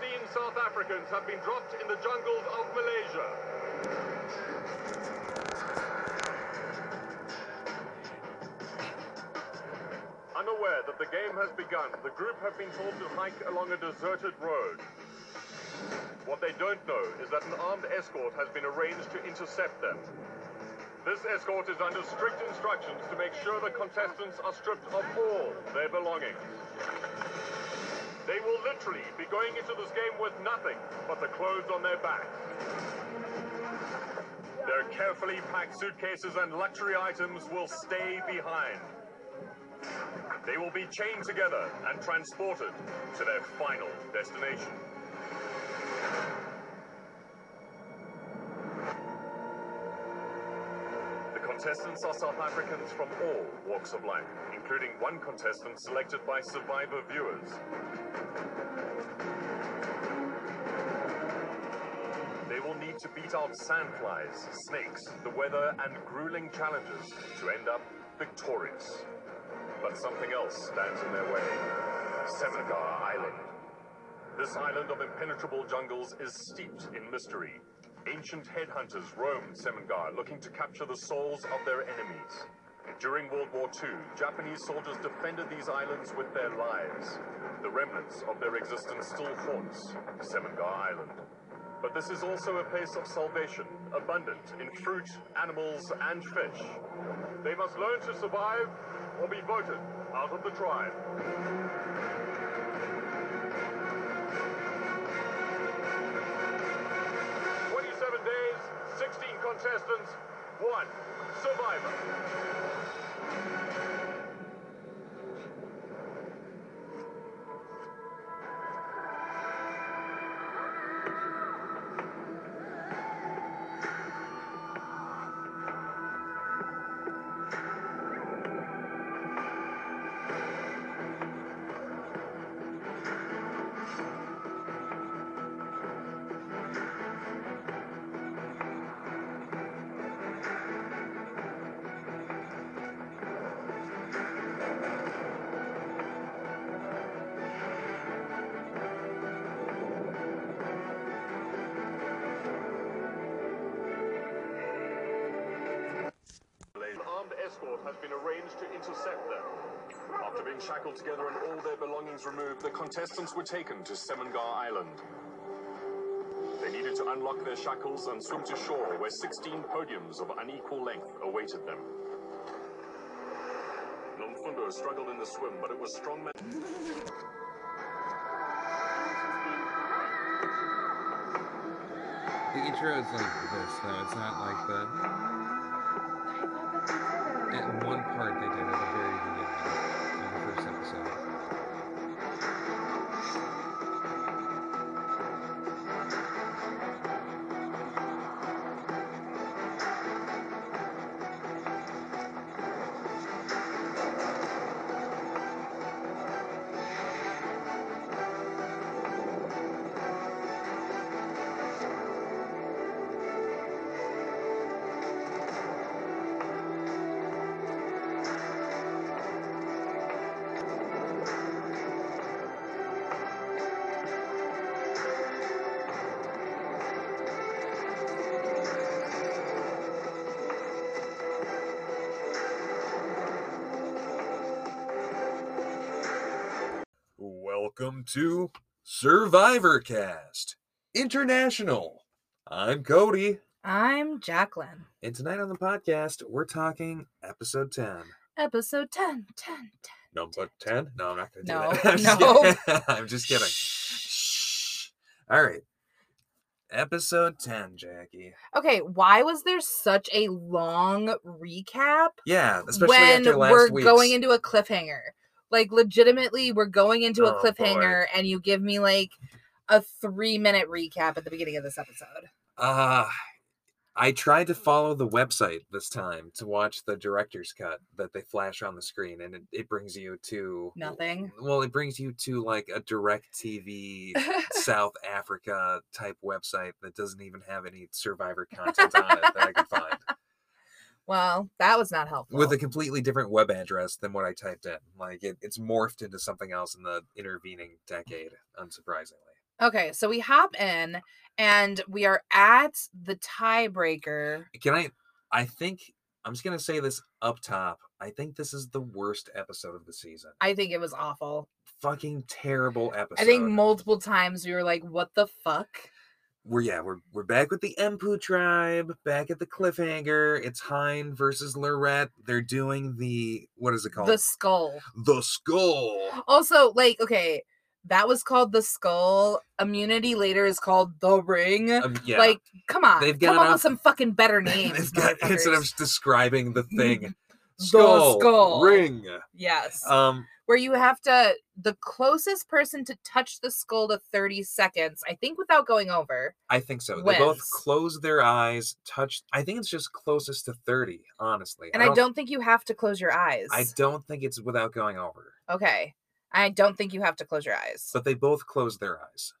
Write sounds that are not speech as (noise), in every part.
16 South Africans have been dropped in the jungles of Malaysia. Unaware that the game has begun, the group have been told to hike along a deserted road. What they don't know is that an armed escort has been arranged to intercept them. This escort is under strict instructions to make sure the contestants are stripped of all their belongings. They will literally be going into this game with nothing but the clothes on their backs. Their carefully packed suitcases and luxury items will stay behind. They will be chained together and transported to their final destination. Contestants are South Africans from all walks of life, including one contestant selected by survivor viewers. They will need to beat out sandflies, snakes, the weather, and grueling challenges to end up victorious. But something else stands in their way. Semengar Island. This island of impenetrable jungles is steeped in mystery. Ancient headhunters roamed Semengar looking to capture the souls of their enemies. During World War II, Japanese soldiers defended these islands with their lives. The remnants of their existence still haunts Semengar Island. But this is also a place of salvation, abundant in fruit, animals, and fish. They must learn to survive or be voted out of the tribe. Contestants, one survivor. Has been arranged to intercept them. After being shackled together and all their belongings removed, the contestants were taken to Semengar Island. They needed to unlock their shackles and swim to shore, where 16 podiums of unequal length awaited them. Nomfundo struggled in the swim, but it was strong men. The intro is like this, though. It's not like the. One part, Welcome to Survivor Cast International. I'm Cody, I'm Jacqueline. and tonight on the podcast, we're talking episode 10. Episode 10, 10, 10. Number 10? No, I'm not going to do No, that. (laughs) I'm just no. kidding. (laughs) I'm just kidding. Shh. All right. Episode 10, Jackie. Okay, why was there such a long recap Yeah, especially when after last we're week's. going into a cliffhanger? Like, legitimately, we're going into a Oh, boy. cliffhanger, and you give me like a three minute recap at the beginning of this episode. Uh, I tried to follow the website this time to watch the director's cut that they flash on the screen, and it, it brings you to Nothing. Well, it brings you to like a direct TV (laughs) South Africa type website that doesn't even have any survivor content on it that I can find. Well, that was not helpful. With a completely different web address than what I typed in. Like it, it's morphed into something else in the intervening decade, unsurprisingly. Okay, so we hop in and we are at the tiebreaker. Can I? I think I'm just gonna say this up top. I think this is the worst episode of the season. I think it was awful. Fucking terrible episode. I think multiple times we were like, what the fuck? We're yeah we're we're back with the Empu tribe, back at the cliffhanger. It's Hein versus Lorette. They're doing the what is it called? The skull. the skull. Also, like, okay, that was called the skull. Immunity later is called the ring. Um, yeah. Like, come on. They've come got up enough- with some fucking better (laughs) names. Got- instead of describing the thing, (laughs) The skull, skull. ring. Yes. Um, where you have to the closest person to touch the skull to 30 seconds, I think without going over. I think so. They both Wins. close their eyes, touch. I think it's just closest to thirty, honestly. And I don't, think you have to close your eyes. I don't think it's without going over. Okay. I don't think you have to close your eyes. But they both closed their eyes.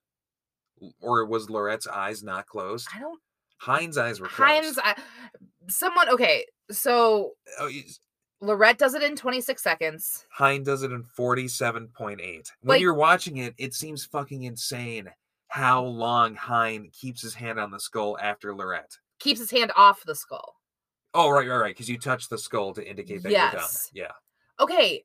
Or was Lorette's eyes not closed? I don't Hein's eyes were closed. Heinz I, someone okay, so Oh, Lorette does it in 26 seconds. Hein does it in 47.8. When Like- you're watching it, it seems fucking insane how long Hein keeps his hand on the skull after Lorette. Keeps his hand off the skull. Oh, right, right, right. Because you touch the skull to indicate that you're done. Yeah. Okay.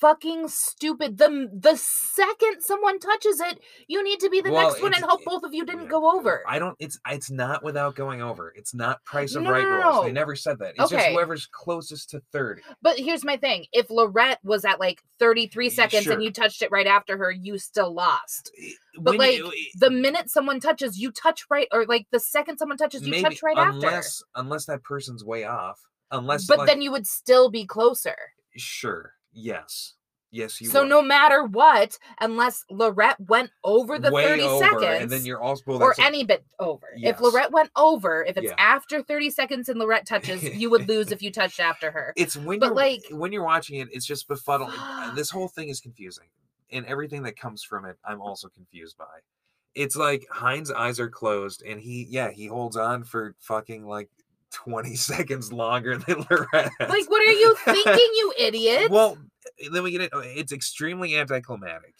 Fucking stupid. The the second someone touches it, you need to be the Well, next one and hope both of you didn't Yeah. go over. I don't. It's it's not without going over. It's not Price of No, Right rules. They never said that. It's just whoever's closest to thirty. But here's my thing. If Lorette was at like 33 seconds Sure. and you touched it right after her, you still lost. Eh, but like, eh, The minute someone touches, you touch right or like the second someone touches, you touch right after. unless unless that person's way off. Unless, But like, then you would still be closer. sure, yes, yes, you. so would. no matter what, unless Lorette went over the Way 30 over, seconds and then you're also well, or a- any bit over. Yes. If Lorette went over, if it's Yeah. after 30 seconds and Lorette touches, you would lose if you touched after her. It's when but, you're like- when you're watching it, it's just befuddling. Uh, this whole thing is confusing, and everything that comes from it, I'm also confused by. It's like Hein's eyes are closed, and he, yeah, he holds on for fucking like 20 (laughs) seconds longer than (laughs) Lorette. Like, what are you thinking, you idiot? Well, eh, then we get it. Oh, it's extremely anticlimactic.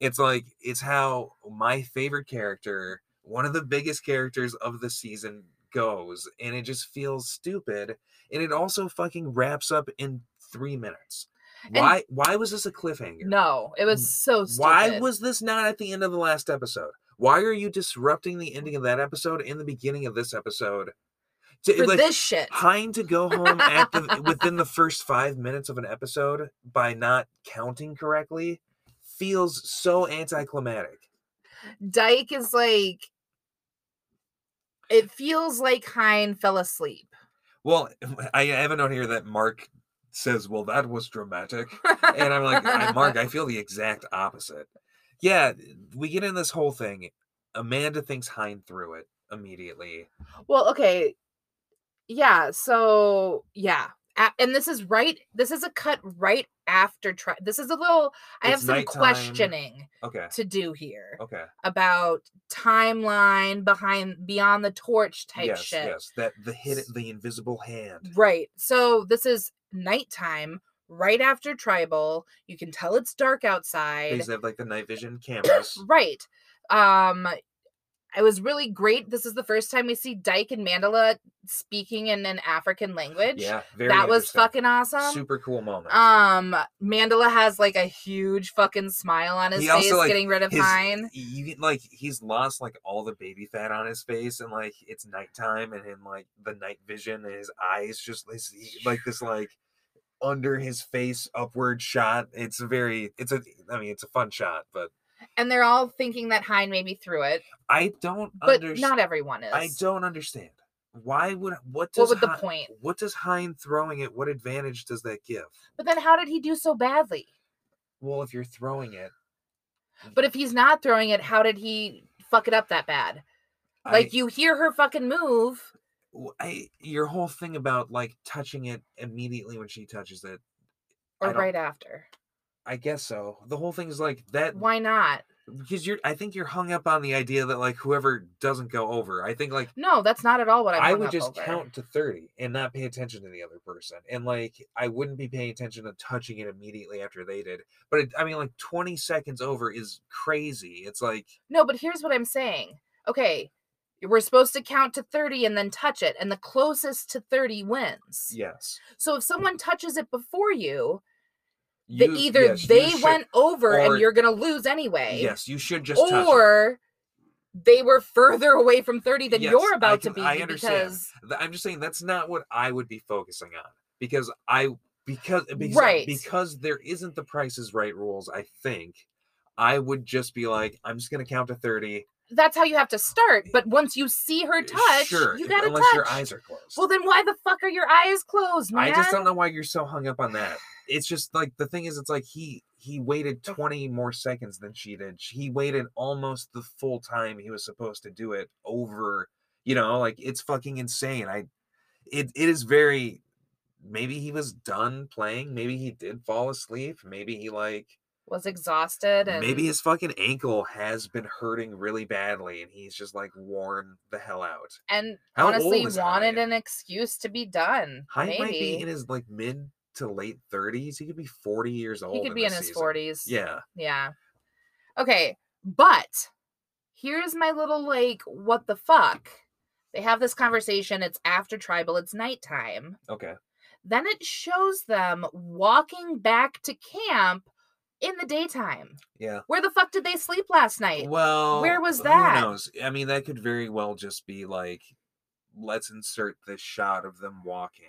It's like it's how my favorite character, one of the biggest characters of the season, goes, and it just feels stupid. And it also fucking wraps up in three minutes. And- Why? Why was this a cliffhanger? no, it was so stupid. Why was this not at the end of the last episode? Why are you disrupting the ending of that episode in the beginning of this episode? To- for like, this shit? Hein to go home at the (laughs) within the first five minutes of an episode by not counting correctly feels so anticlimactic. Dyke is like it feels like Hein fell asleep. Well, (laughs) I have a note here that Mark says, "Well, that was dramatic," and I'm like, "Mark, I feel (laughs) the exact opposite." Yeah, we get in this whole thing. Amanda thinks Hein threw it immediately. Well, okay. Yeah, so yeah. And this is right this is a cut right after tri- this is a little I have some nighttime. questioning Okay, to do here okay, about timeline behind beyond the torch type yes, shit. yes, that the hidden, the invisible hand. Right. So this is nighttime, right after tribal. You can tell it's dark outside. to have like the night vision cameras. Right. Um it was really great. This is the first time we see Dyke and Mandela speaking in an African language. Yeah, very. that was fucking awesome. super cool moment. Um Mandela has like a huge fucking smile on his He face also, like, getting rid of his, Hein. you like he's lost like all the baby fat on his face and like it's nighttime and in like the night vision and his eyes just like this like under his face upward shot it's a very it's a i mean it's a fun shot but And they're all thinking that Hein maybe threw it, i don't but not everyone is. i don't understand why would what What does would the point? what does hein throwing it what advantage does that give But then how did he do so badly? well if you're throwing it But if he's not throwing it, how did he fuck it up that bad? I- Like you hear her fucking move. I your whole thing about like touching it immediately when she touches it Or right after. I guess so. The whole thing is like that. Why not? because you're I think you're hung up on the idea that like whoever doesn't go over. I think like No, that's not at all what I'm I would just over. count to 30 and not pay attention to the other person. And like I wouldn't be paying attention to touching it immediately after they did. But it, I mean like 20 seconds over is crazy. It's like No, but here's what I'm saying. Okay, we're supposed to count to 30 and then touch it, and the closest to 30 wins. yes. So if someone touches it before you, the, You- either yes, they should- went over or- and you're gonna lose anyway. Yes, you should just or they were further away from 30 than Yes, you're about can- to be I understand. because I'm just saying that's not what I would be focusing on because I because because, Right. because there isn't the prices right rules. I think I would just be like, I'm just gonna count to thirty. That's how you have to start. But once you see her uh, touch, sure, you gotta unless touch. your eyes are closed. well, then why the fuck are your eyes closed, man? I just don't know why you're so hung up on that. It's just like the thing is, it's like he he waited 20 more seconds than she did. He waited almost the full time he was supposed to do it over. You know, like it's fucking insane. I it it is very. Maybe he was done playing. Maybe he did fall asleep. Maybe he like Was exhausted and maybe his fucking ankle has been hurting really badly, and he's just like worn the hell out. and How honestly wanted Hyde? an excuse to be done. Hyde maybe might be in his like mid to late 30s. He could be 40 years old. he could be in his season. 40s. Yeah. Yeah. Okay, but here's my little like what the fuck. They have this conversation. It's after tribal. It's nighttime. Okay. Then it shows them walking back to camp in the daytime. Yeah. Where the fuck did they sleep last night? Well, where was that? who knows? I mean, that could very well just be like, let's insert this shot of them walking.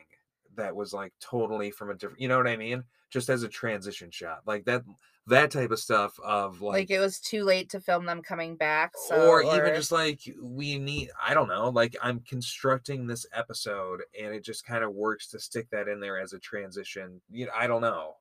That was like totally from a different. You know what I mean? Just as a transition shot, like that. That type of stuff of like, like. it was too late to film them coming back. So, or even just like we need i don't know like i'm constructing this episode and it just kind of works to stick that in there as a transition you know i don't know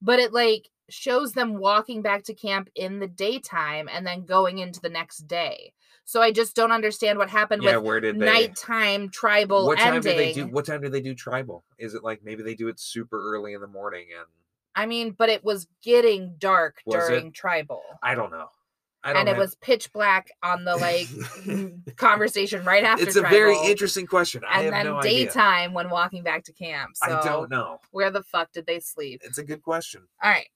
but it like shows them walking back to camp in the daytime and then going into the next day. So I just don't understand what happened yeah with where did they nighttime tribal what time ending. do they do what time do they do tribal is it like maybe they do it super early in the morning and I mean, but it was getting dark Was it? during tribal. i don't know And it have- was pitch black on the like (laughs) conversation right after it's a very interesting question. I and have then no idea. daytime when walking back to camp. So i don't know. where the fuck did they sleep? it's a good question. All right.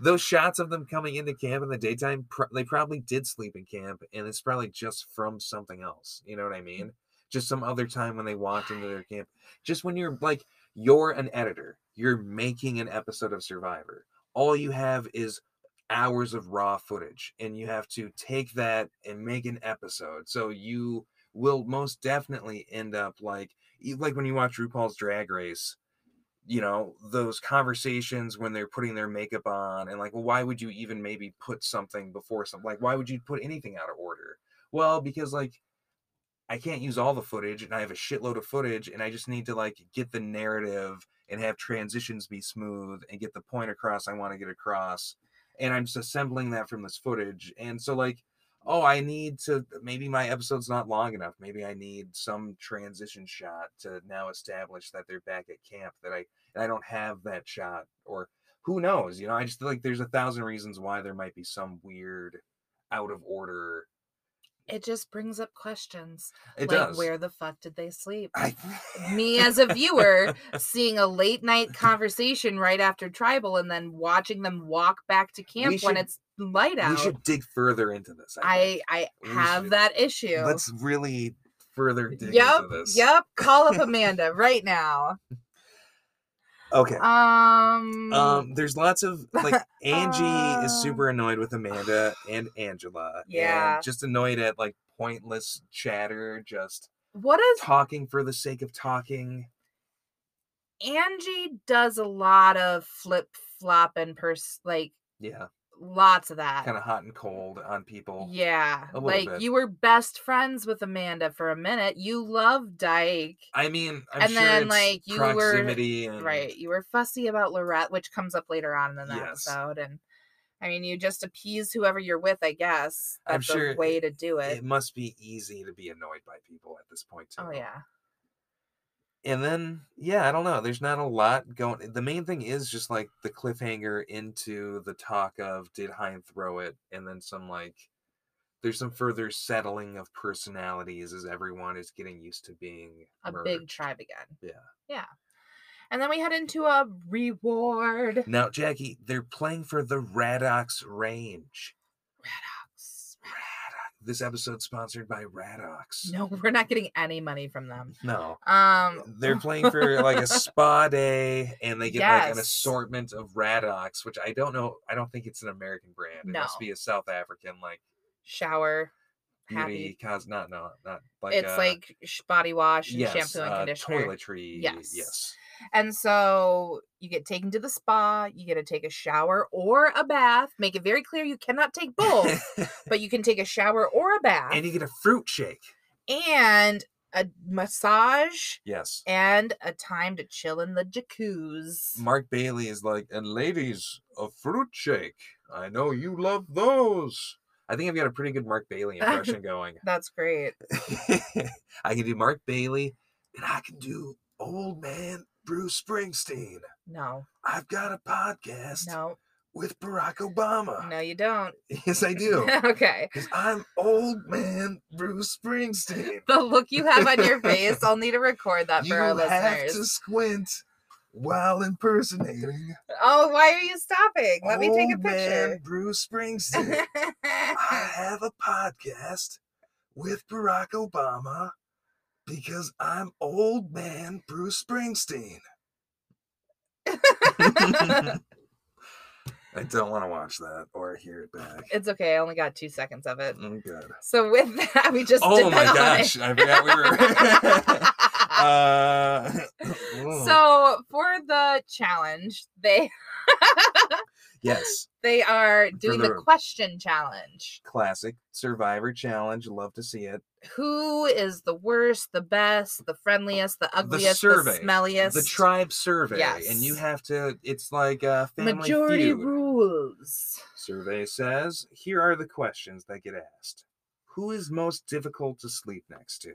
those shots of them coming into camp in the daytime pro- they probably did sleep in camp and it's probably just from something else. You know what i mean? Just some other time when they walked into their camp. Just when you're like you're an editor. You're making an episode of survivor. All you have is hours of raw footage and you have to take that and make an episode so you will most definitely end up like like when you watch RuPaul's Drag Race you know those conversations when they're putting their makeup on and like well why would you even maybe put something before something like why would you put anything out of order? Well because like i can't use all the footage and i have a shitload of footage and i just need to like get the narrative and have transitions be smooth and get the point across i want to get across and i'm just assembling that from this footage and so like oh i need to maybe my episode's not long enough maybe i need some transition shot to now establish that they're back at camp that i i don't have that shot or who knows you know i just feel like there's a thousand reasons why there might be some weird out of order It just brings up questions. it like does where the fuck did they sleep? I, me as a viewer (laughs) seeing a late night conversation right after tribal and then watching them walk back to camp when it's light out. we should dig further into this I, i i have should. that issue let's really further dig yep into this yep call up (laughs) amanda right now okay um Um, there's lots of like (laughs) Angie is Uh, super annoyed with Amanda and Angela. Yeah. And just annoyed at like pointless chatter, just what is talking for the sake of talking. angie does a lot of flip flop and pers like Yeah. Lots of that Kind of hot and cold on people. yeah like bit. you were best friends with amanda for a minute you love dyke I mean, I'm And sure then, like, you were- and Right. You were fussy about Lorette, which comes up later on in the Yes. episode. And I mean, you just appease whoever you're with, I guess. I'm That's sure a way to do it. It must be easy to be annoyed by people at this point oh, too. oh, yeah. And then yeah, I don't know. There's not a lot going. The main thing is just like the cliffhanger into the talk of did Hein throw it, and then some like there's some further settling of personalities as everyone is getting used to being A merged. big tribe again. Yeah. Yeah. And then we head into a reward. Now, Jackie, they're playing for the Radox Range. Radox. This episode sponsored by Radox. No, we're not getting any money from them. No. Um, They're playing for like a (laughs) spa day and they get like an assortment of Radox, which I don't know. I don't think it's an American brand. It must be a South African like shower. beauty cos not no not like it's uh, like body wash and yes, shampoo and uh, conditioner. toiletry. Yes. Yes. And so you get taken to the spa, you get to take a shower or a bath. Make it very clear you cannot take both, but you can take a shower or a bath and you get a fruit shake. and a massage Yes. and a time to chill in the jacuzzi. Mark Bayley is like, and ladies, a fruit shake. I know you love those. I think I've got a pretty good Mark Bayley impression (laughs) going. That's great. (laughs) I can do Mark Bayley, and I can do old man Bruce Springsteen. No, I've got a podcast no, with Barack Obama. no, you don't. Yes, I (laughs) do. okay. Because I'm old man Bruce Springsteen. (laughs) The look you have on your face, (laughs) I'll need to record that you for our listeners. You have to squint while impersonating Oh, why are you stopping? Let me take a old man. Bruce Springsteen. I have a podcast with Barack Obama because I'm old man Bruce Springsteen. (laughs) (laughs) I don't want to watch that or hear it back. it's okay. I only got two seconds of it. I'm good. So with that, we just Oh my gosh, it. I forgot we were. (laughs) uh, so for the challenge, they yes, (laughs) they are doing the the- question challenge. classic Survivor challenge. Love to see it. Who is the worst, the best, the friendliest, the ugliest, the, survey, smelliest? The tribe survey, Yes. and you have to. It's like a family majority feud. rules. Survey says here are the questions that get asked. Who is most difficult to sleep next to?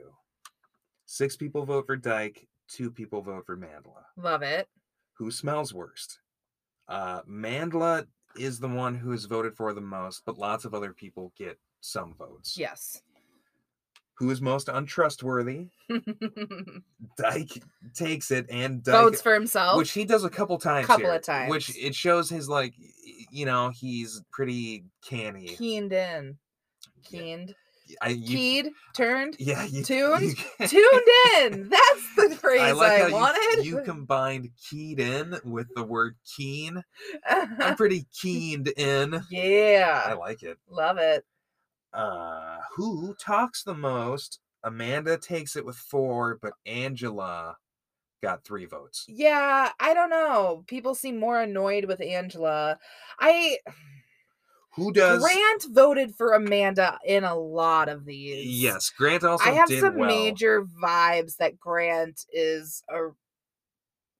Six people vote for Dyke, two people vote for Mandela. Love it. Who smells worst? Uh, Mandela is the one who is voted for the most, but lots of other people get some votes. Yes. Who is most untrustworthy? (laughs) Dyke takes it, and Dyke, Votes for himself. which he does a couple times. Couple here, of times, Which it shows his like, you know, he's pretty canny. keened in. Yeah, Keened. I, you, Keyed. Turned. Yeah, you, Tuned? you- Tuned (laughs) in. That's the phrase I I, like how wanted. you, you combined keyed in with the word keen. I'm (laughs) pretty keened in. Yeah, I like it. Love it. Uh, who talks the most? Amanda takes it with four, but Angela got three votes. Yeah, I don't know. People seem more annoyed with Angela. I Who does? Grant voted for Amanda in a lot of these. Yes, Grant also I have some well. major vibes that Grant is a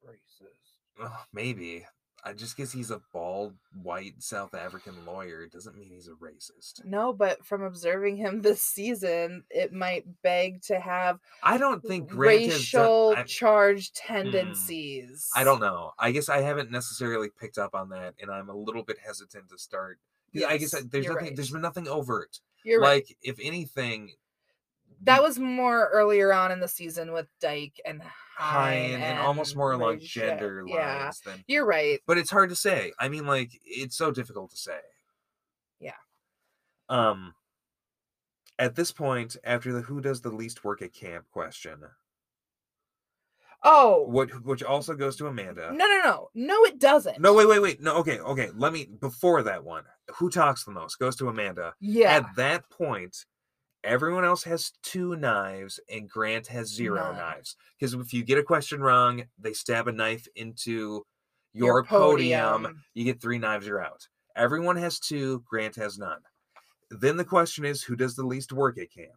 racist. Ugh, maybe. I just guess he's a bald, white South African lawyer. Doesn't mean he's a racist. No, but from observing him this season, it might beg to have I don't think Grant racial done, I, charged hmm. tendencies. I don't know. I guess I haven't necessarily picked up on that, and I'm a little bit hesitant to start. 'Cause I guess there's you're nothing. right. There's been nothing overt. You're right. like, if anything, That was more earlier on in the season with Dyke and high and, and almost more along gender Yeah, lines than. you're right. But it's hard to say. I mean, like, it's so difficult to say. Yeah. Um. At this point, after the who does the least work at camp question, Oh what which also goes to Amanda. no, no, no, no! It doesn't. No, wait, wait, wait. No, okay, okay. Let me before that one. Who talks the most goes to Amanda. Yeah. At that point, everyone else has two knives and Grant has zero knives. Because if you get a question wrong, they stab a knife into your, Your podium. podium. You get three knives, you're out. Everyone has two, Grant has none. Then the question is who does the least work at camp?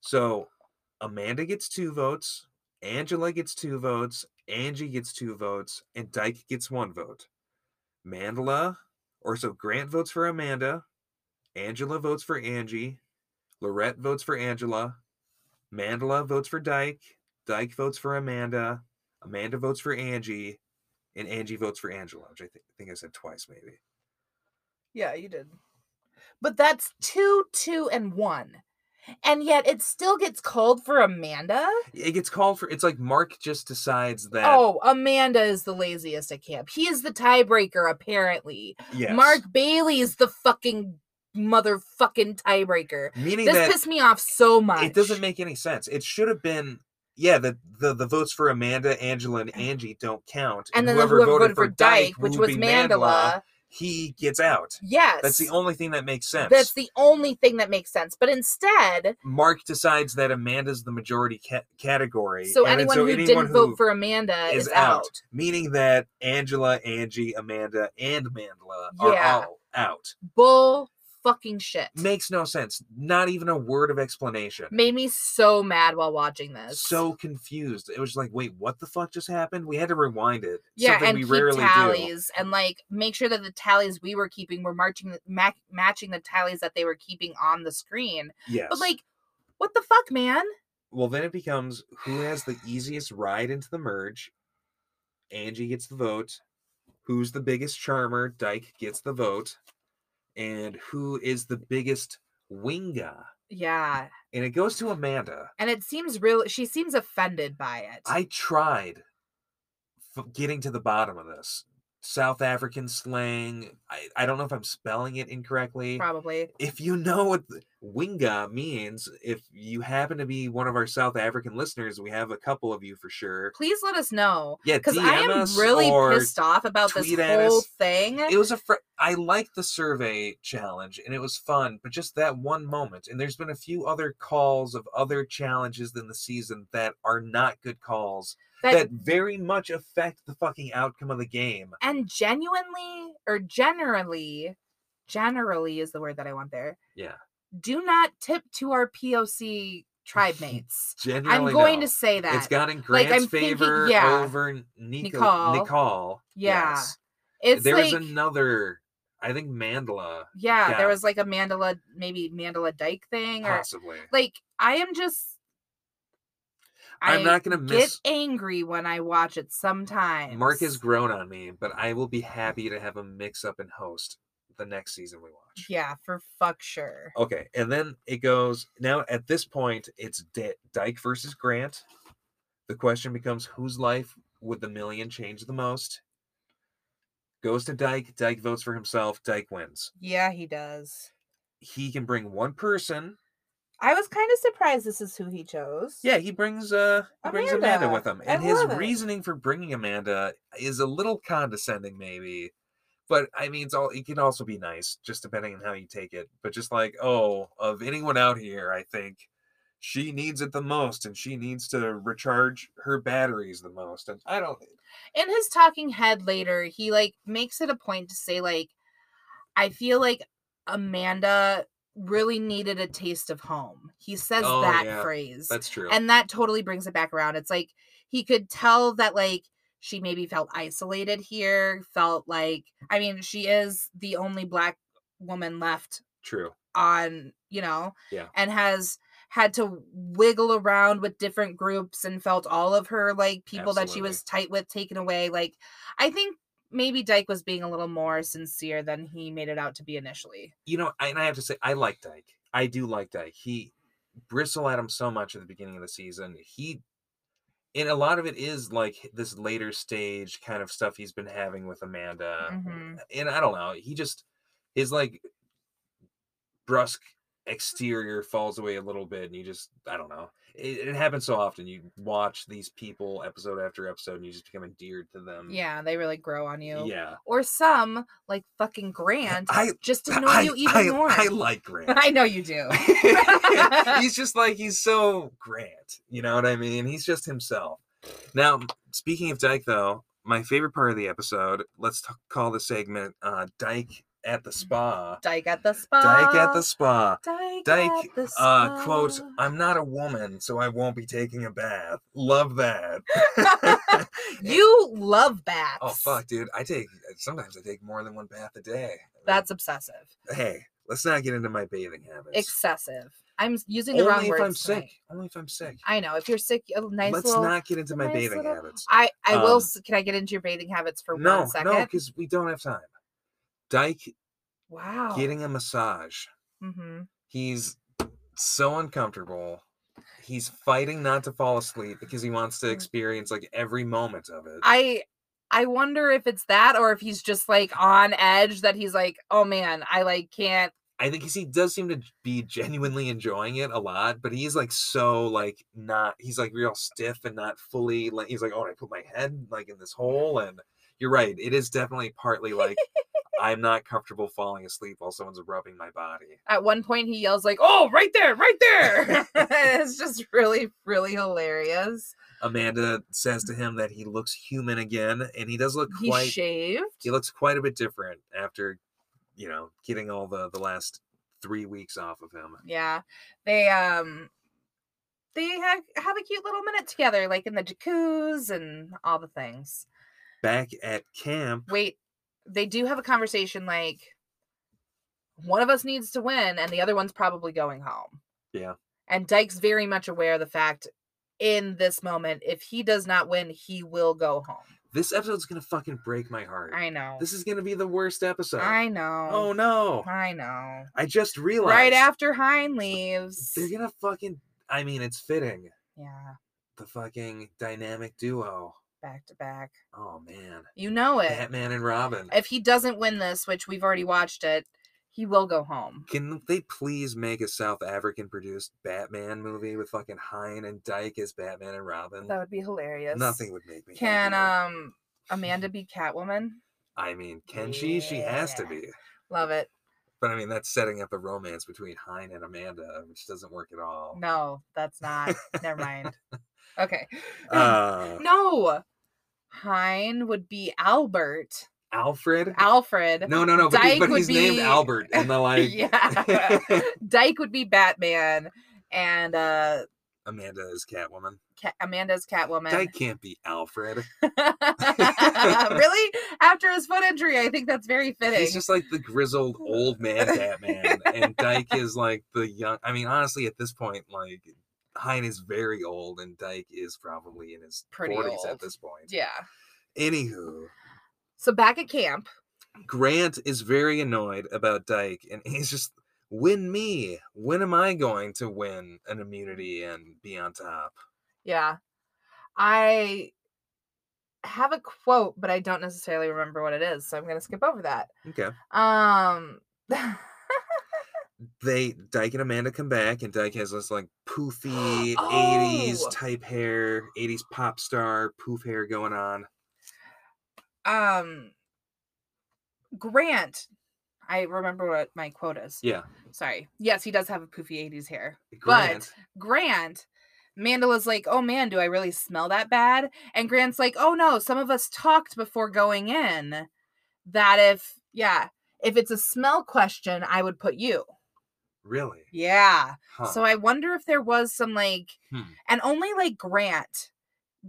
So Amanda gets two votes, Angela gets two votes, Angie gets two votes, and Dyke gets one vote. Mandela, or so Grant votes for Amanda, Angela votes for Angie, Lorette votes for Angela, Mandela votes for Dyke, Dyke votes for Amanda, Amanda votes for Angie, and Angie votes for Angela, which I thi- think I said twice, maybe. Yeah, you did. But that's two, two, and one. And yet it still gets called for Amanda. It gets called for. It's like Mark just decides that. Oh, Amanda is the laziest at camp. He is the tiebreaker, apparently. yes. Mark Bayley is the fucking motherfucking tiebreaker. Meaning This that pissed me off so much. it doesn't make any sense. It should have been. Yeah, the, the the votes for Amanda, Angela, and Angie don't count. and then whoever, voted, for Dyke, which was be Mandela, he gets out. yes. That's the only thing that makes sense. That's the only thing that makes sense. But instead, Mark decides that Amanda's the majority ca- category. so and anyone so who anyone didn't who vote for Amanda is is out. meaning that Angela, Angie, Amanda, and Mandela are Yeah. all out. Bull fucking shit. Makes no sense. Not even a word of explanation. Made me so mad while watching this. So confused. It was like, wait, what the fuck just happened? We had to rewind it. yeah, and we keep rarely do. tallies and like make sure that the tallies we were keeping were marching ma- matching the tallies that they were keeping on the screen. Yes. But like, what the fuck, man? well, then it becomes who has the easiest ride into the merge. Angie gets the vote. Who's the biggest charmer? Dyke gets the vote. And who is the biggest winga? Yeah, And it goes to Amanda. and it seems real. She seems offended by it. I tried getting to the bottom of this. South African slang. I, I don't know if I'm spelling it incorrectly. probably. If you know what winga means, if you happen to be one of our South African listeners, we have a couple of you for sure. Please let us know Yeah, because I am really pissed off about this whole us. thing. It was a fr- I liked the survey challenge and it was fun, but just that one moment. And there's been a few other calls of other challenges in the season that are not good calls that, that very much affect the fucking outcome of the game. and genuinely or generally, generally is the word that I want there. Yeah. Do not tip to our POC tribe mates. (laughs) Genuinely, I'm going no. to say that. It's gotten Like, I'm thinking- favor yeah. over Nico, Nicole. Nicole. Yeah. Yes. it's there like was another, I think Mandela, yeah, yeah. there was like a Mandela, maybe Mandela Dyke thing, or possibly. like I am just. I'm I not gonna get miss- angry when I watch it sometimes. Mark has grown on me, but I will be happy to have him mix up and host the next season we watch. Yeah, for fuck sure. Okay, and then it goes now. At this point, it's D- Dyke versus Grant. The question becomes whose life would the million change the most? Goes to Dyke. Dyke votes for himself. Dyke wins. Yeah, he does. He can bring one person. I was kind of surprised this is who he chose. Yeah, he brings uh he brings Amanda with him, I and his love it. reasoning for bringing Amanda is a little condescending, maybe. But I mean, it's all it can also be nice, just depending on how you take it. But just like, oh, of anyone out here, I think she needs it the most, and she needs to recharge her batteries the most. And I don't. in his talking head later, he like makes it a point to say like I feel like Amanda really needed a taste of home. He says Oh, that yeah, phrase. That's true. and that totally brings it back around. It's like he could tell that like she maybe felt isolated here, felt like I mean, she is the only black woman left true. on, you know, Yeah. and has had to wiggle around with different groups and felt all of her like people that she was tight with taken away. Like, I think maybe Dyke was being a little more sincere than he made it out to be initially. You know, and I have to say, I like Dyke. I do like Dyke. He bristle at him so much at the beginning of the season. He, and a lot of it is like this later stage kind of stuff he's been having with Amanda. Mhm. And I don't know, he just his like brusque exterior falls away a little bit, and you just I don't know. It, it happens so often. You watch these people episode after episode, and you just become endeared to them. Yeah, they really grow on you. yeah. Or some, like fucking Grant, I just annoy I, you even I, more. I like (laughs) Grant. I know you do. (laughs) he's just like he's so Grant. You know what I mean? He's just himself. Now, speaking of Dyke, though, my favorite part of the episode. Let's t- call the segment uh, "Dyke at the Spa." Dyke at the spa. Dyke at the spa. Dyke, Dyke, at the uh, quote. I'm not a woman, so I won't be taking a bath. Love that. (laughs) (laughs) you love baths. oh, fuck, dude. I take, sometimes I take more than one bath a day. That's obsessive. hey, let's not get into my bathing habits. excessive. I'm using the Only wrong if words. I'm sick. tonight. Only if I'm sick. I know. If you're sick, a nice let's little. not get into my nice bathing little- habits. I I will. Um, s- Can I get into your bathing habits for No, one second? no, because we don't have time. Dyke wow. getting a massage. hmm He's so uncomfortable. He's fighting not to fall asleep because he wants to Mm. experience like every moment of it. I I wonder if it's that or if he's just like on edge that he's like, oh man, I like can't. I think he does seem to be genuinely enjoying it a lot, but he's like so like not he's like real stiff and not fully like he's like, oh, I put my head like in this hole and you're right. It is definitely partly like (laughs) I'm not comfortable falling asleep while someone's rubbing my body. At one point, he yells like, "Oh, right there, right there!" (laughs) (laughs) it's just really, really hilarious. Amanda says to him that he looks human again, and he does look He's quite shaved. he looks quite a bit different after you know getting all the the last three weeks off of him. Yeah, they um, they have have a cute little minute together, like in the jacuzzi and all the things. Back at camp, Wait, they do have a conversation like one of us needs to win, and the other one's probably going home. Yeah. And Dyke's very much aware of the fact in this moment, if he does not win, he will go home. this episode's gonna fucking break my heart. I know. This is gonna be the worst episode. I know. Oh no! I know. I just realized Right after Hein leaves. they're gonna fucking. I mean, it's fitting. Yeah, The fucking dynamic duo. Back to back. Oh man, You know it. Batman and Robin. If he doesn't win this, which we've already watched it, he will go home. Can they please make a South African produced Batman movie with fucking Hein and Dyke as Batman and Robin? That would be hilarious. Nothing would make me. Can happier. um Amanda be Catwoman? I mean, can she? She has to be. Love it. But I mean, that's setting up a romance between Hein and Amanda, which doesn't work at all. No, that's not. Never mind. (laughs) Okay. Uh, (laughs) no. Hein would be Albert. Alfred? Alfred. no, no, no. But, he- Dyke but would he's named be- Albert in the (laughs) like. yeah. (laughs) Dyke would be Batman and uh Amanda is Catwoman. Ca- Amanda's Catwoman. Dyke can't be Alfred. (laughs) really? After his foot injury, I think that's very fitting. He's just like the grizzled old man Batman, and Dyke is like the young. I mean, honestly, at this point, like Hein is very old, and Dyke is probably in his Pretty forties old. at this point. yeah. Anywho, So back at camp, Grant is very annoyed about Dyke, and (laughs) he's just win me. When am I going to win an immunity and be on top? yeah, I have a quote, but I don't necessarily remember what it is, so I'm gonna skip over that. Okay. Um, (laughs) They Dyke and Amanda come back, and Dyke has this like (gasps) poofy Oh! '80s type hair, '80s pop star poof hair going on. um, Grant. I remember what my quote is. Yeah, Sorry. Yes, he does have a poofy 80s hair. Grant. But Grant, Mandela's like, oh man, do I really smell that bad? And Grant's like, oh no, some of us talked before going in that if, yeah, if it's a smell question, I would put you. Really? Yeah. Huh. So I wonder if there was some like, Hmm. and only like Grant.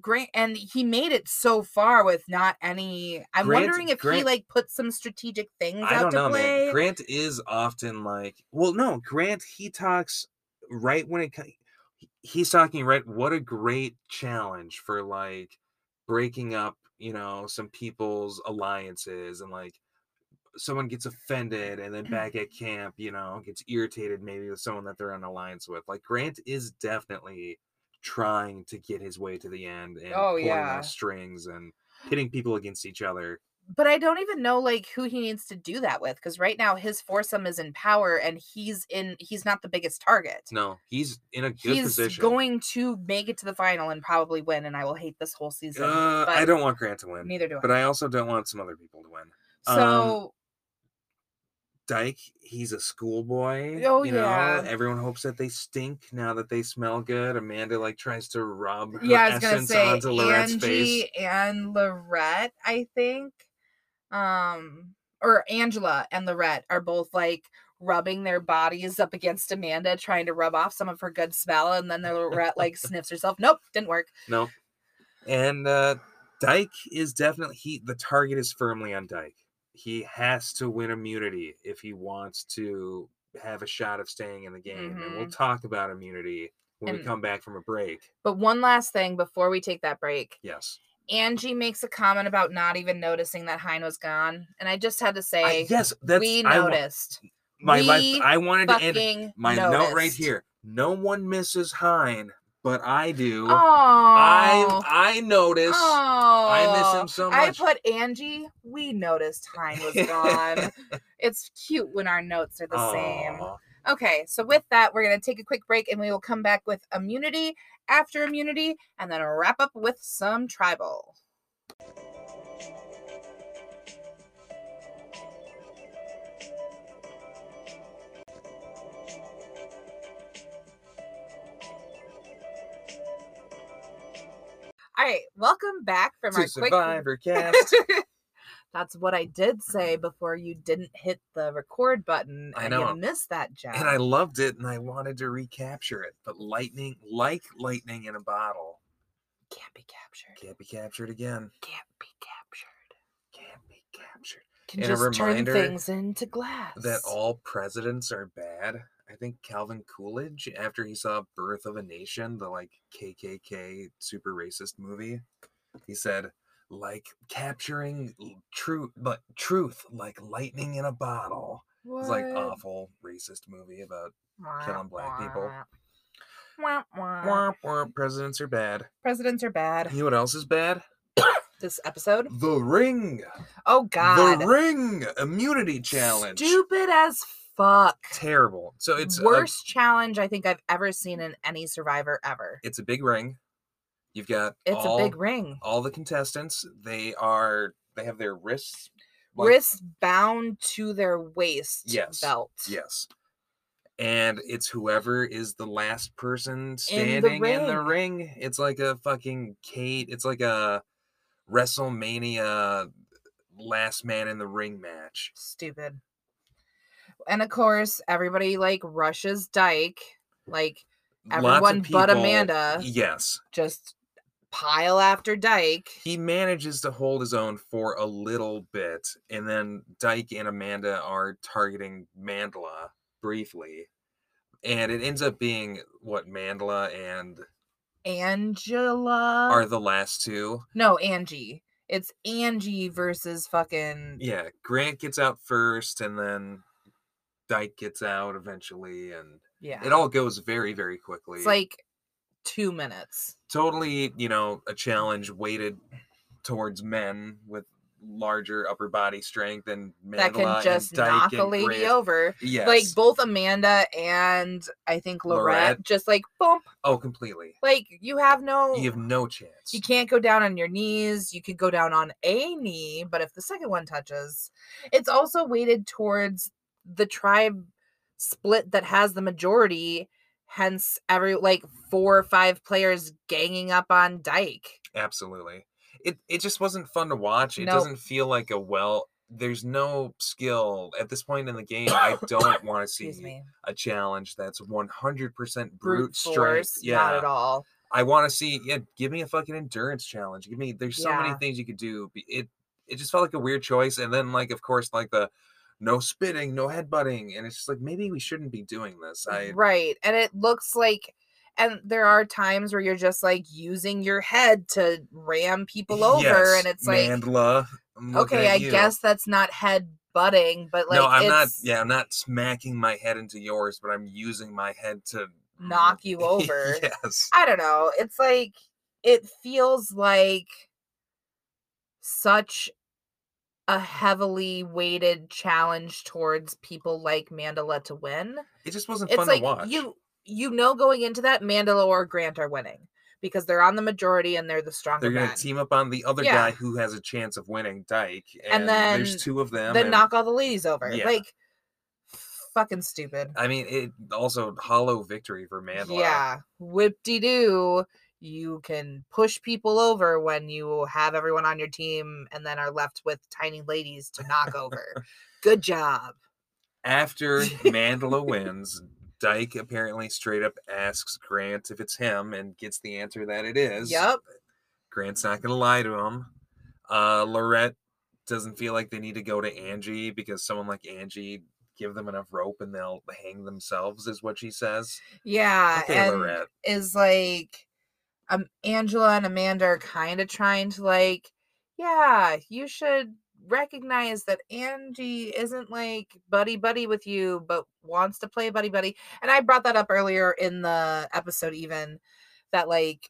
Grant and he made it so far with not any. I'm Grant- wondering if he like put some strategic things I out don't to know, play. man. Grant is often like, well, no, Grant he talks right when it he's talking right. What a great challenge for like breaking up, you know, some people's alliances and like someone gets offended and then back at camp, you know, gets irritated maybe with someone that they're in alliance with. Like Grant is definitely trying to get his way to the end and Oh, pulling yeah. those strings and pitting people against each other. but I don't even know like who he needs to do that with because right now his foursome is in power and he's in he's not the biggest target. No, he's in a good he's position. He's going to make it to the final and probably win, and I will hate this whole season. Uh, I don't want Grant to win, Neither do I. but I also don't want some other people to win. um, so Dyke, he's a schoolboy. Oh, you know, yeah. everyone hopes that they stink now that they smell good. Amanda like tries to rub her yeah, I was gonna say onto Lorette's face. Angie and Lorette, I think, um, or Angela and Lorette are both like rubbing their bodies up against Amanda, trying to rub off some of her good smell, and then the Lorette like (laughs) sniffs herself. Nope, didn't work. No, and uh, Dyke is definitely he. The target is firmly on Dyke. He has to win immunity if he wants to have a shot of staying in the game. And we'll Mhm. talk about immunity when we come back from a break. But one last thing before we take that break. Yes. Angie makes a comment about not even noticing that Hein was gone. And I just had to I, say, yes, that's we noticed. my, my we I wanted to end my note right here. No one misses Hein, but I do. Oh, I I notice. oh, I miss him so much. I put Angie. We noticed Hein was gone. (laughs) it's cute when our notes are the same. Okay, so with that, we're going to take a quick break and we will come back with immunity after immunity and then wrap up with some tribal. Right, welcome back from To our quick Survivor cast. (laughs) That's what I did say before you didn't hit the record button I and know. you missed that, Jack. and I loved it, and I wanted to recapture it. But lightning, like lightning in a bottle, can't be captured. can't be captured again. Can't be captured. Can't be captured. Can And a just turn things into glass. That all presidents are bad. I think Calvin Coolidge, after he saw Birth of a Nation, the like KKK super racist movie, he said, like capturing truth, but truth like lightning in a bottle. It's like awful racist movie about killing black people. Wah, wah. womp. Presidents are bad. Presidents are bad. You know what else is bad? This episode. The Ring. Oh God. The Ring immunity challenge. Stupid as fuck. Terrible. So it's a, worst challenge I think I've ever seen in any Survivor ever. it's a big ring. You've got It's all, a big ring. all the contestants. They are they have their wrists like- Wrists bound to their waist Yes, belt. Yes. And it's whoever is the last person standing in the ring. ring. It's like a fucking Kate. It's like a WrestleMania last man in the ring match. Stupid. And of course, everybody like rushes Dyke. Like Everyone but Amanda. Yes. just pile after Dyke. He manages to hold his own for a little bit, and then Dyke and Amanda are targeting Mandela briefly. And it ends up being what Mandela and Angela. are the last two. no, Angie. It's Angie versus fucking Yeah, Grant gets out first, and then Dyke gets out eventually, and yeah. it all goes very, very quickly. It's like two minutes. totally, you know, a challenge weighted towards men with larger upper body strength and Mandela that can just knock a lady Grant. over. Yes. Like both Amanda and I think Lorette, Lorette. just like boom. oh, completely. Like you have no You have no chance. You can't go down on your knees. You could go down on a knee, but if the second one touches, it's also weighted towards the tribe split that has the majority. Hence, every like four or five players ganging up on Dyke. Absolutely. It it just wasn't fun to watch. It Nope. doesn't feel like a well. There's no skill at this point in the game. I (coughs) don't want to see a challenge that's 100% brute, Brute strength. force, Yeah. not at all. I want to see. Yeah, give me a fucking endurance challenge. Give me. There's so many things you could do. It it just felt like a weird choice. And then like of course like the no spitting, no headbutting, and it's just like maybe we shouldn't be doing this. I Right. And it looks like and there are times where you're just like using your head to ram people over Yes, and it's like Mandela. Okay, I you. guess that's not head butting, but like no, I'm not. Yeah, I'm not smacking my head into yours, but I'm using my head to knock (laughs) you over. yes. I don't know. It's like it feels like such a heavily weighted challenge towards people like Mandela to win. It just wasn't It's fun like to watch. you you know going into that Mandela or Grant are winning because they're on the majority and they're the stronger They're gonna men. team up on the other Yeah. guy who has a chance of winning, Dyke, and, then- there's two of them. then and, knock all the ladies over. Yeah. Like fucking stupid. I mean, it also hollow victory for Mandela. Yeah. Whip de doo. You can push people over when you have everyone on your team and then are left with tiny ladies to knock over. (laughs) Good job. After Mandela (laughs) wins, Dyke apparently straight up asks Grant if it's him and gets the answer that it is. Yep. Grant's not gonna lie to him. Uh, Lorette doesn't feel like they need to go to Angie because someone like Angie give them enough rope and they'll hang themselves is what she says. Yeah, Okay, and Lorette. is like um Angela and Amanda are kind of trying to like, yeah, you should recognize that Angie isn't like buddy buddy with you, but wants to play buddy buddy. And I brought that up earlier in the episode, even that like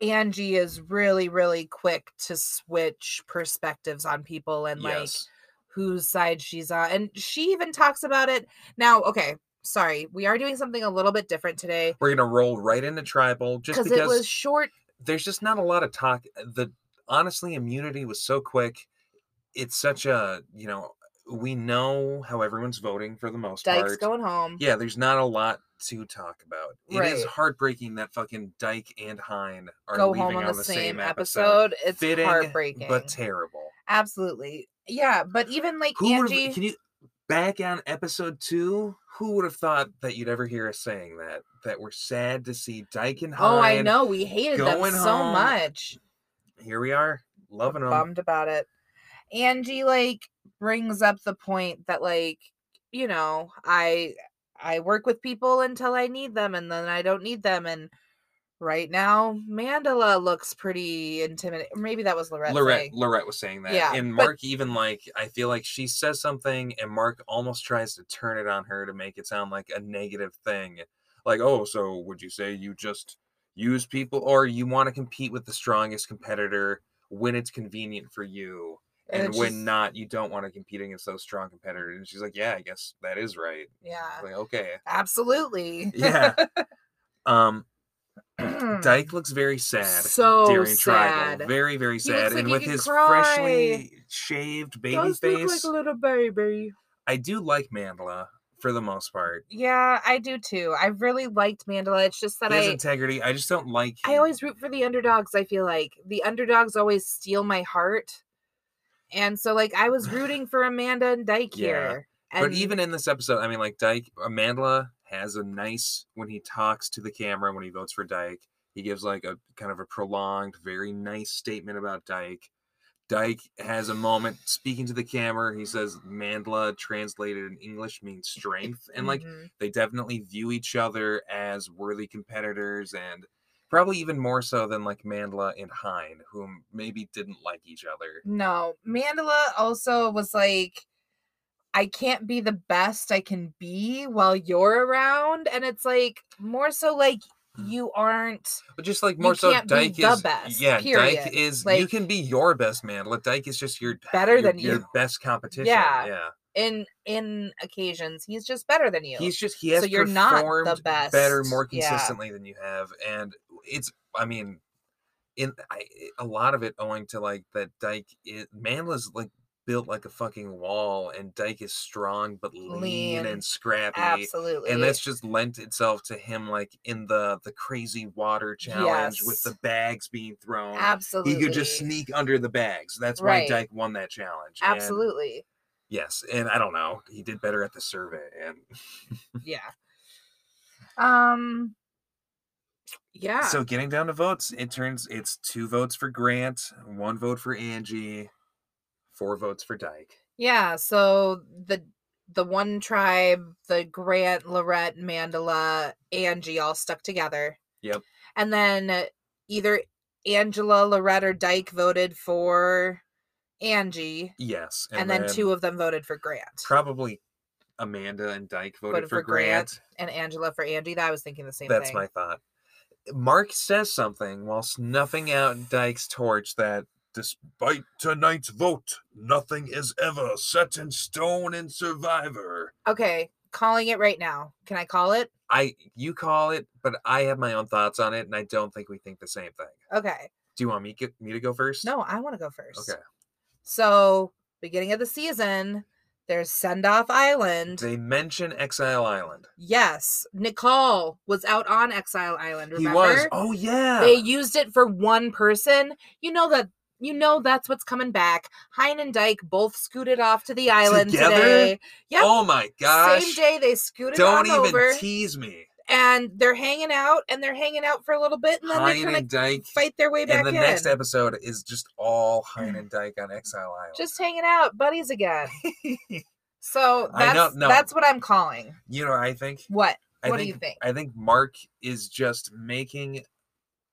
Angie is really, really quick to switch perspectives on people and like whose side she's on. And she even talks about it. Now, okay, sorry, we are doing something a little bit different today We're gonna roll right into tribal just because it was short. there's just not a lot of talk. The honestly, immunity was so quick. It's such a you know we know how everyone's voting for the most part. Dyke's part. going home. yeah, there's not a lot to talk about. It is Right. heartbreaking that fucking Dyke and Hein are Go leaving home on, on the, the same, episode. episode. It's Fitting, heartbreaking. but terrible. Absolutely. Yeah, but even like Who Angie. Can you back on episode two? Who would have thought that you'd ever hear us saying that? That we're sad to see Dyke and oh, I know. We hated them going so home. much. Here we are, loving them. bummed about it. Angie like brings up the point that like, you know, I I work with people until I need them and then I don't need them and right now Mandela looks pretty intimidating. Maybe that was Lorette. Lorette, saying. Lorette was saying that, Yeah, and but- Mark even like I feel like she says something, and Mark almost tries to turn it on her to make it sound like a negative thing, like, "Oh, so would you say you just use people, or you want to compete with the strongest competitor when it's convenient for you, And and when just- not, you don't want to compete against those strong competitors?" And she's like, "Yeah, I guess that is right." Yeah. Like, okay, Absolutely. yeah. (laughs) um, (clears throat) Dyke looks very sad So during sad. tribal. Very, very sad. like and with his cry. freshly shaved baby Does look face, like a little baby. I do like Mandela for the most part. Yeah, I do too. I really liked Mandela. It's just that has I integrity. I just don't like. I always root for the underdogs. I feel like the underdogs always steal my heart, and so like I was (sighs) rooting for Amanda and Dyke Yeah, here. And But even in this episode, I mean, like Dyke, uh, Amandla has a nice when he talks to the camera when he votes for Dyke. He gives like a kind of a prolonged, very nice statement about Dyke. Dyke has a moment speaking to the camera. He says Mandla translated in English means strength. And like Mhm. they definitely view each other as worthy competitors and probably even more so than like Mandla and Hein, whom maybe didn't like each other. no, Mandela also was like, I can't be the best I can be while you're around, and it's like more so like mm. you aren't. But just like more so Dyke the is best, yeah, Dyke period. is you can be your best Mandla. Dyke is just your Better your, than your you. best competition. Yeah. Yeah. In in occasions, he's just better than you. He's just he has So you're not the performed better best, more yeah. consistently than you have. And it's I mean in I, a lot of it owing to like that Dyke is, Mandla's like built like a fucking wall and Dyke is strong but lean, Lean. and scrappy. absolutely, And that's just lent itself to him like in the the crazy water challenge with the bags being thrown. absolutely He could just sneak under the bags. That's Right. why Dyke won that challenge. And Absolutely, yes, and I don't know. He did better at the survey, and (laughs) yeah. Um. Yeah. so getting down to votes, it turns it's two votes for Grant, one vote for Angie, four votes for Dyke. Yeah, so the the one tribe, the Grant, Lorette, Mandela, Angie all stuck together. Yep. And then either Angela, Lorette, or Dyke voted for Angie, Yes, and, then, two of them voted for Grant. probably Amanda and Dyke voted, Voted for, for Grant. Grant. and Angela for Angie. That I was thinking the same That's thing. my thought. Mark says something while snuffing out Dyke's torch that despite tonight's vote, nothing is ever set in stone in Survivor. Okay, calling it right now. Can I call it? I you call it, but I have my own thoughts on it, and I don't think we think the same thing. Okay. Do you want me get me to go first? No, I want to go first. Okay. So, beginning of the season, there's Send Off Island. They mention Exile Island. Yes, Nicole was out on Exile Island. Remember? He was. Oh yeah. They used it for one person. You know that. You know that's what's coming back. Hein and Dyke both scooted off to the island Together? today. Yep. Oh my gosh. Same day they scooted Don't on even over, tease me. and they're hanging out and they're hanging out for a little bit and then Hein they're gonna and Dyke. fight their way back And the in. next episode is just all Hein (clears throat) and Dyke on Exile Island. Just hanging out, buddies again. (laughs) So that's know- no. that's what I'm calling. you know, what I think. What? I what think, do you think? I think Mark is just making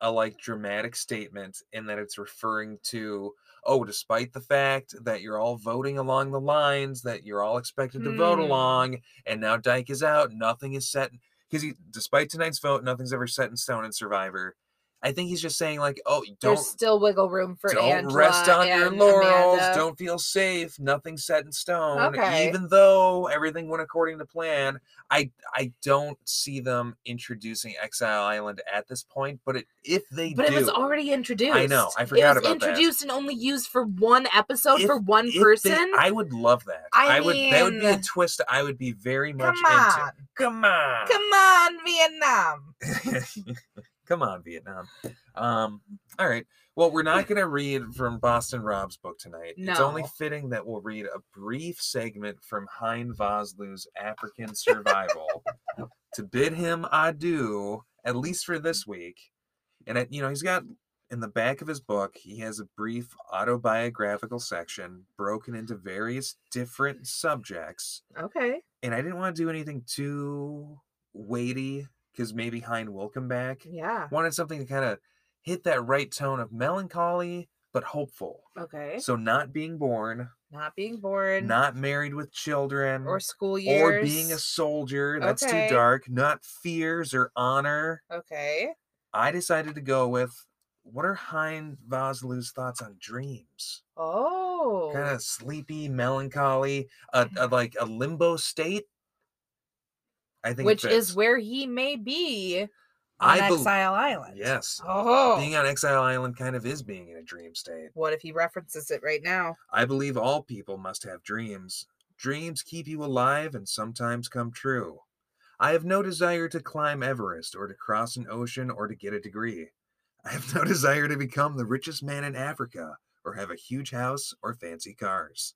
a like dramatic statement in that it's referring to oh, despite the fact that you're all voting along the lines that you're all expected to vote Hmm. along, and now Dyke is out, nothing is set because he, despite tonight's vote, nothing's ever set in stone in Survivor. I think he's just saying like, oh, don't There's still wiggle room for don't Angela rest on your laurels. Amanda. Don't feel safe. Nothing's set in stone. Okay. Even though everything went according to plan, I I don't see them introducing Exile Island at this point. But it, if they But do, it was already introduced. I know, I forgot it was about that. introduced and only used for one episode If- for one if they- person. I would love that. I would. That would be a twist. I would be very much Come on, into. Come on. come on, Vietnam. (laughs) Come on, Vietnam. Um, all right. Well, we're not going to read from Boston Rob's book tonight. It's only fitting that we'll read a brief segment from Hein Vosloo's African Survival to bid him adieu, at least for this week. And, it, you know, he's got in the back of his book, he has a brief autobiographical section broken into various different subjects Okay. and I didn't want to do anything too weighty because maybe Hein will come back. Yeah. Wanted something to kind of hit that right tone of melancholy but hopeful. Okay. So not being born, Not being born. not married with children, or school years. or being a soldier. That's Okay. too dark. Not fears or honor. Okay. I decided to go with what are Hein Vosloo's thoughts on dreams? Oh. Kind of sleepy, melancholy, a, a like a limbo state. I think Which is where he may be on I Exile Island. Yes. Oh. Being on Exile Island kind of is being in a dream state. what if he references it right now? I believe all people must have dreams. Dreams keep you alive and sometimes come true. I have no desire to climb Everest or to cross an ocean or to get a degree. I have no (laughs) desire to become the richest man in Africa or have a huge house or fancy cars.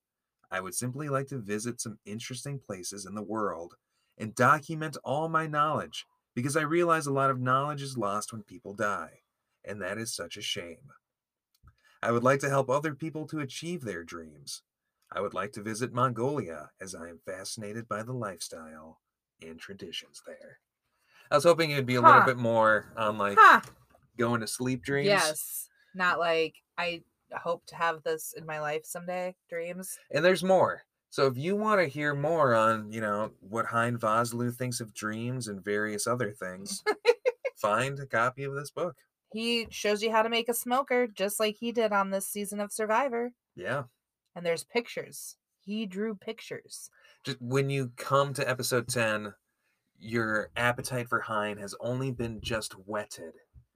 I would simply like to visit some interesting places in the world and document all my knowledge because I realize a lot of knowledge is lost when people die, and that is such a shame. I would like to help other people to achieve their dreams. I would like to visit Mongolia as I am fascinated by the lifestyle and traditions there. I was hoping it'd be a little bit more on like Huh. going to sleep dreams. Yes. Not like I hope to have this in my life someday. Dreams. And there's more. So if you want to hear more on, you know, what Hein Vosloo thinks of dreams and various other things, (laughs) find a copy of this book. He shows you how to make a smoker just like he did on this season of Survivor. Yeah. And there's pictures. He drew pictures. Just when you come to episode 10, your appetite for Hein has only been just whetted.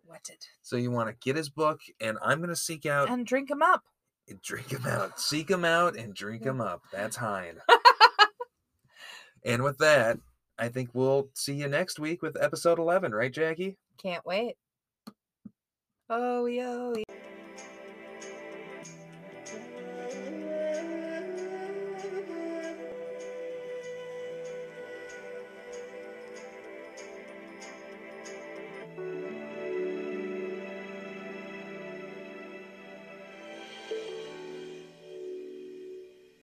Wetted. So you want to get his book, and I'm going to seek out And drink him up. Drink them out. Seek them out and drink them up. That's Hein. (laughs) and with that, I think we'll see you next week with episode 11, right, Jackie? Can't wait. Oh, yo.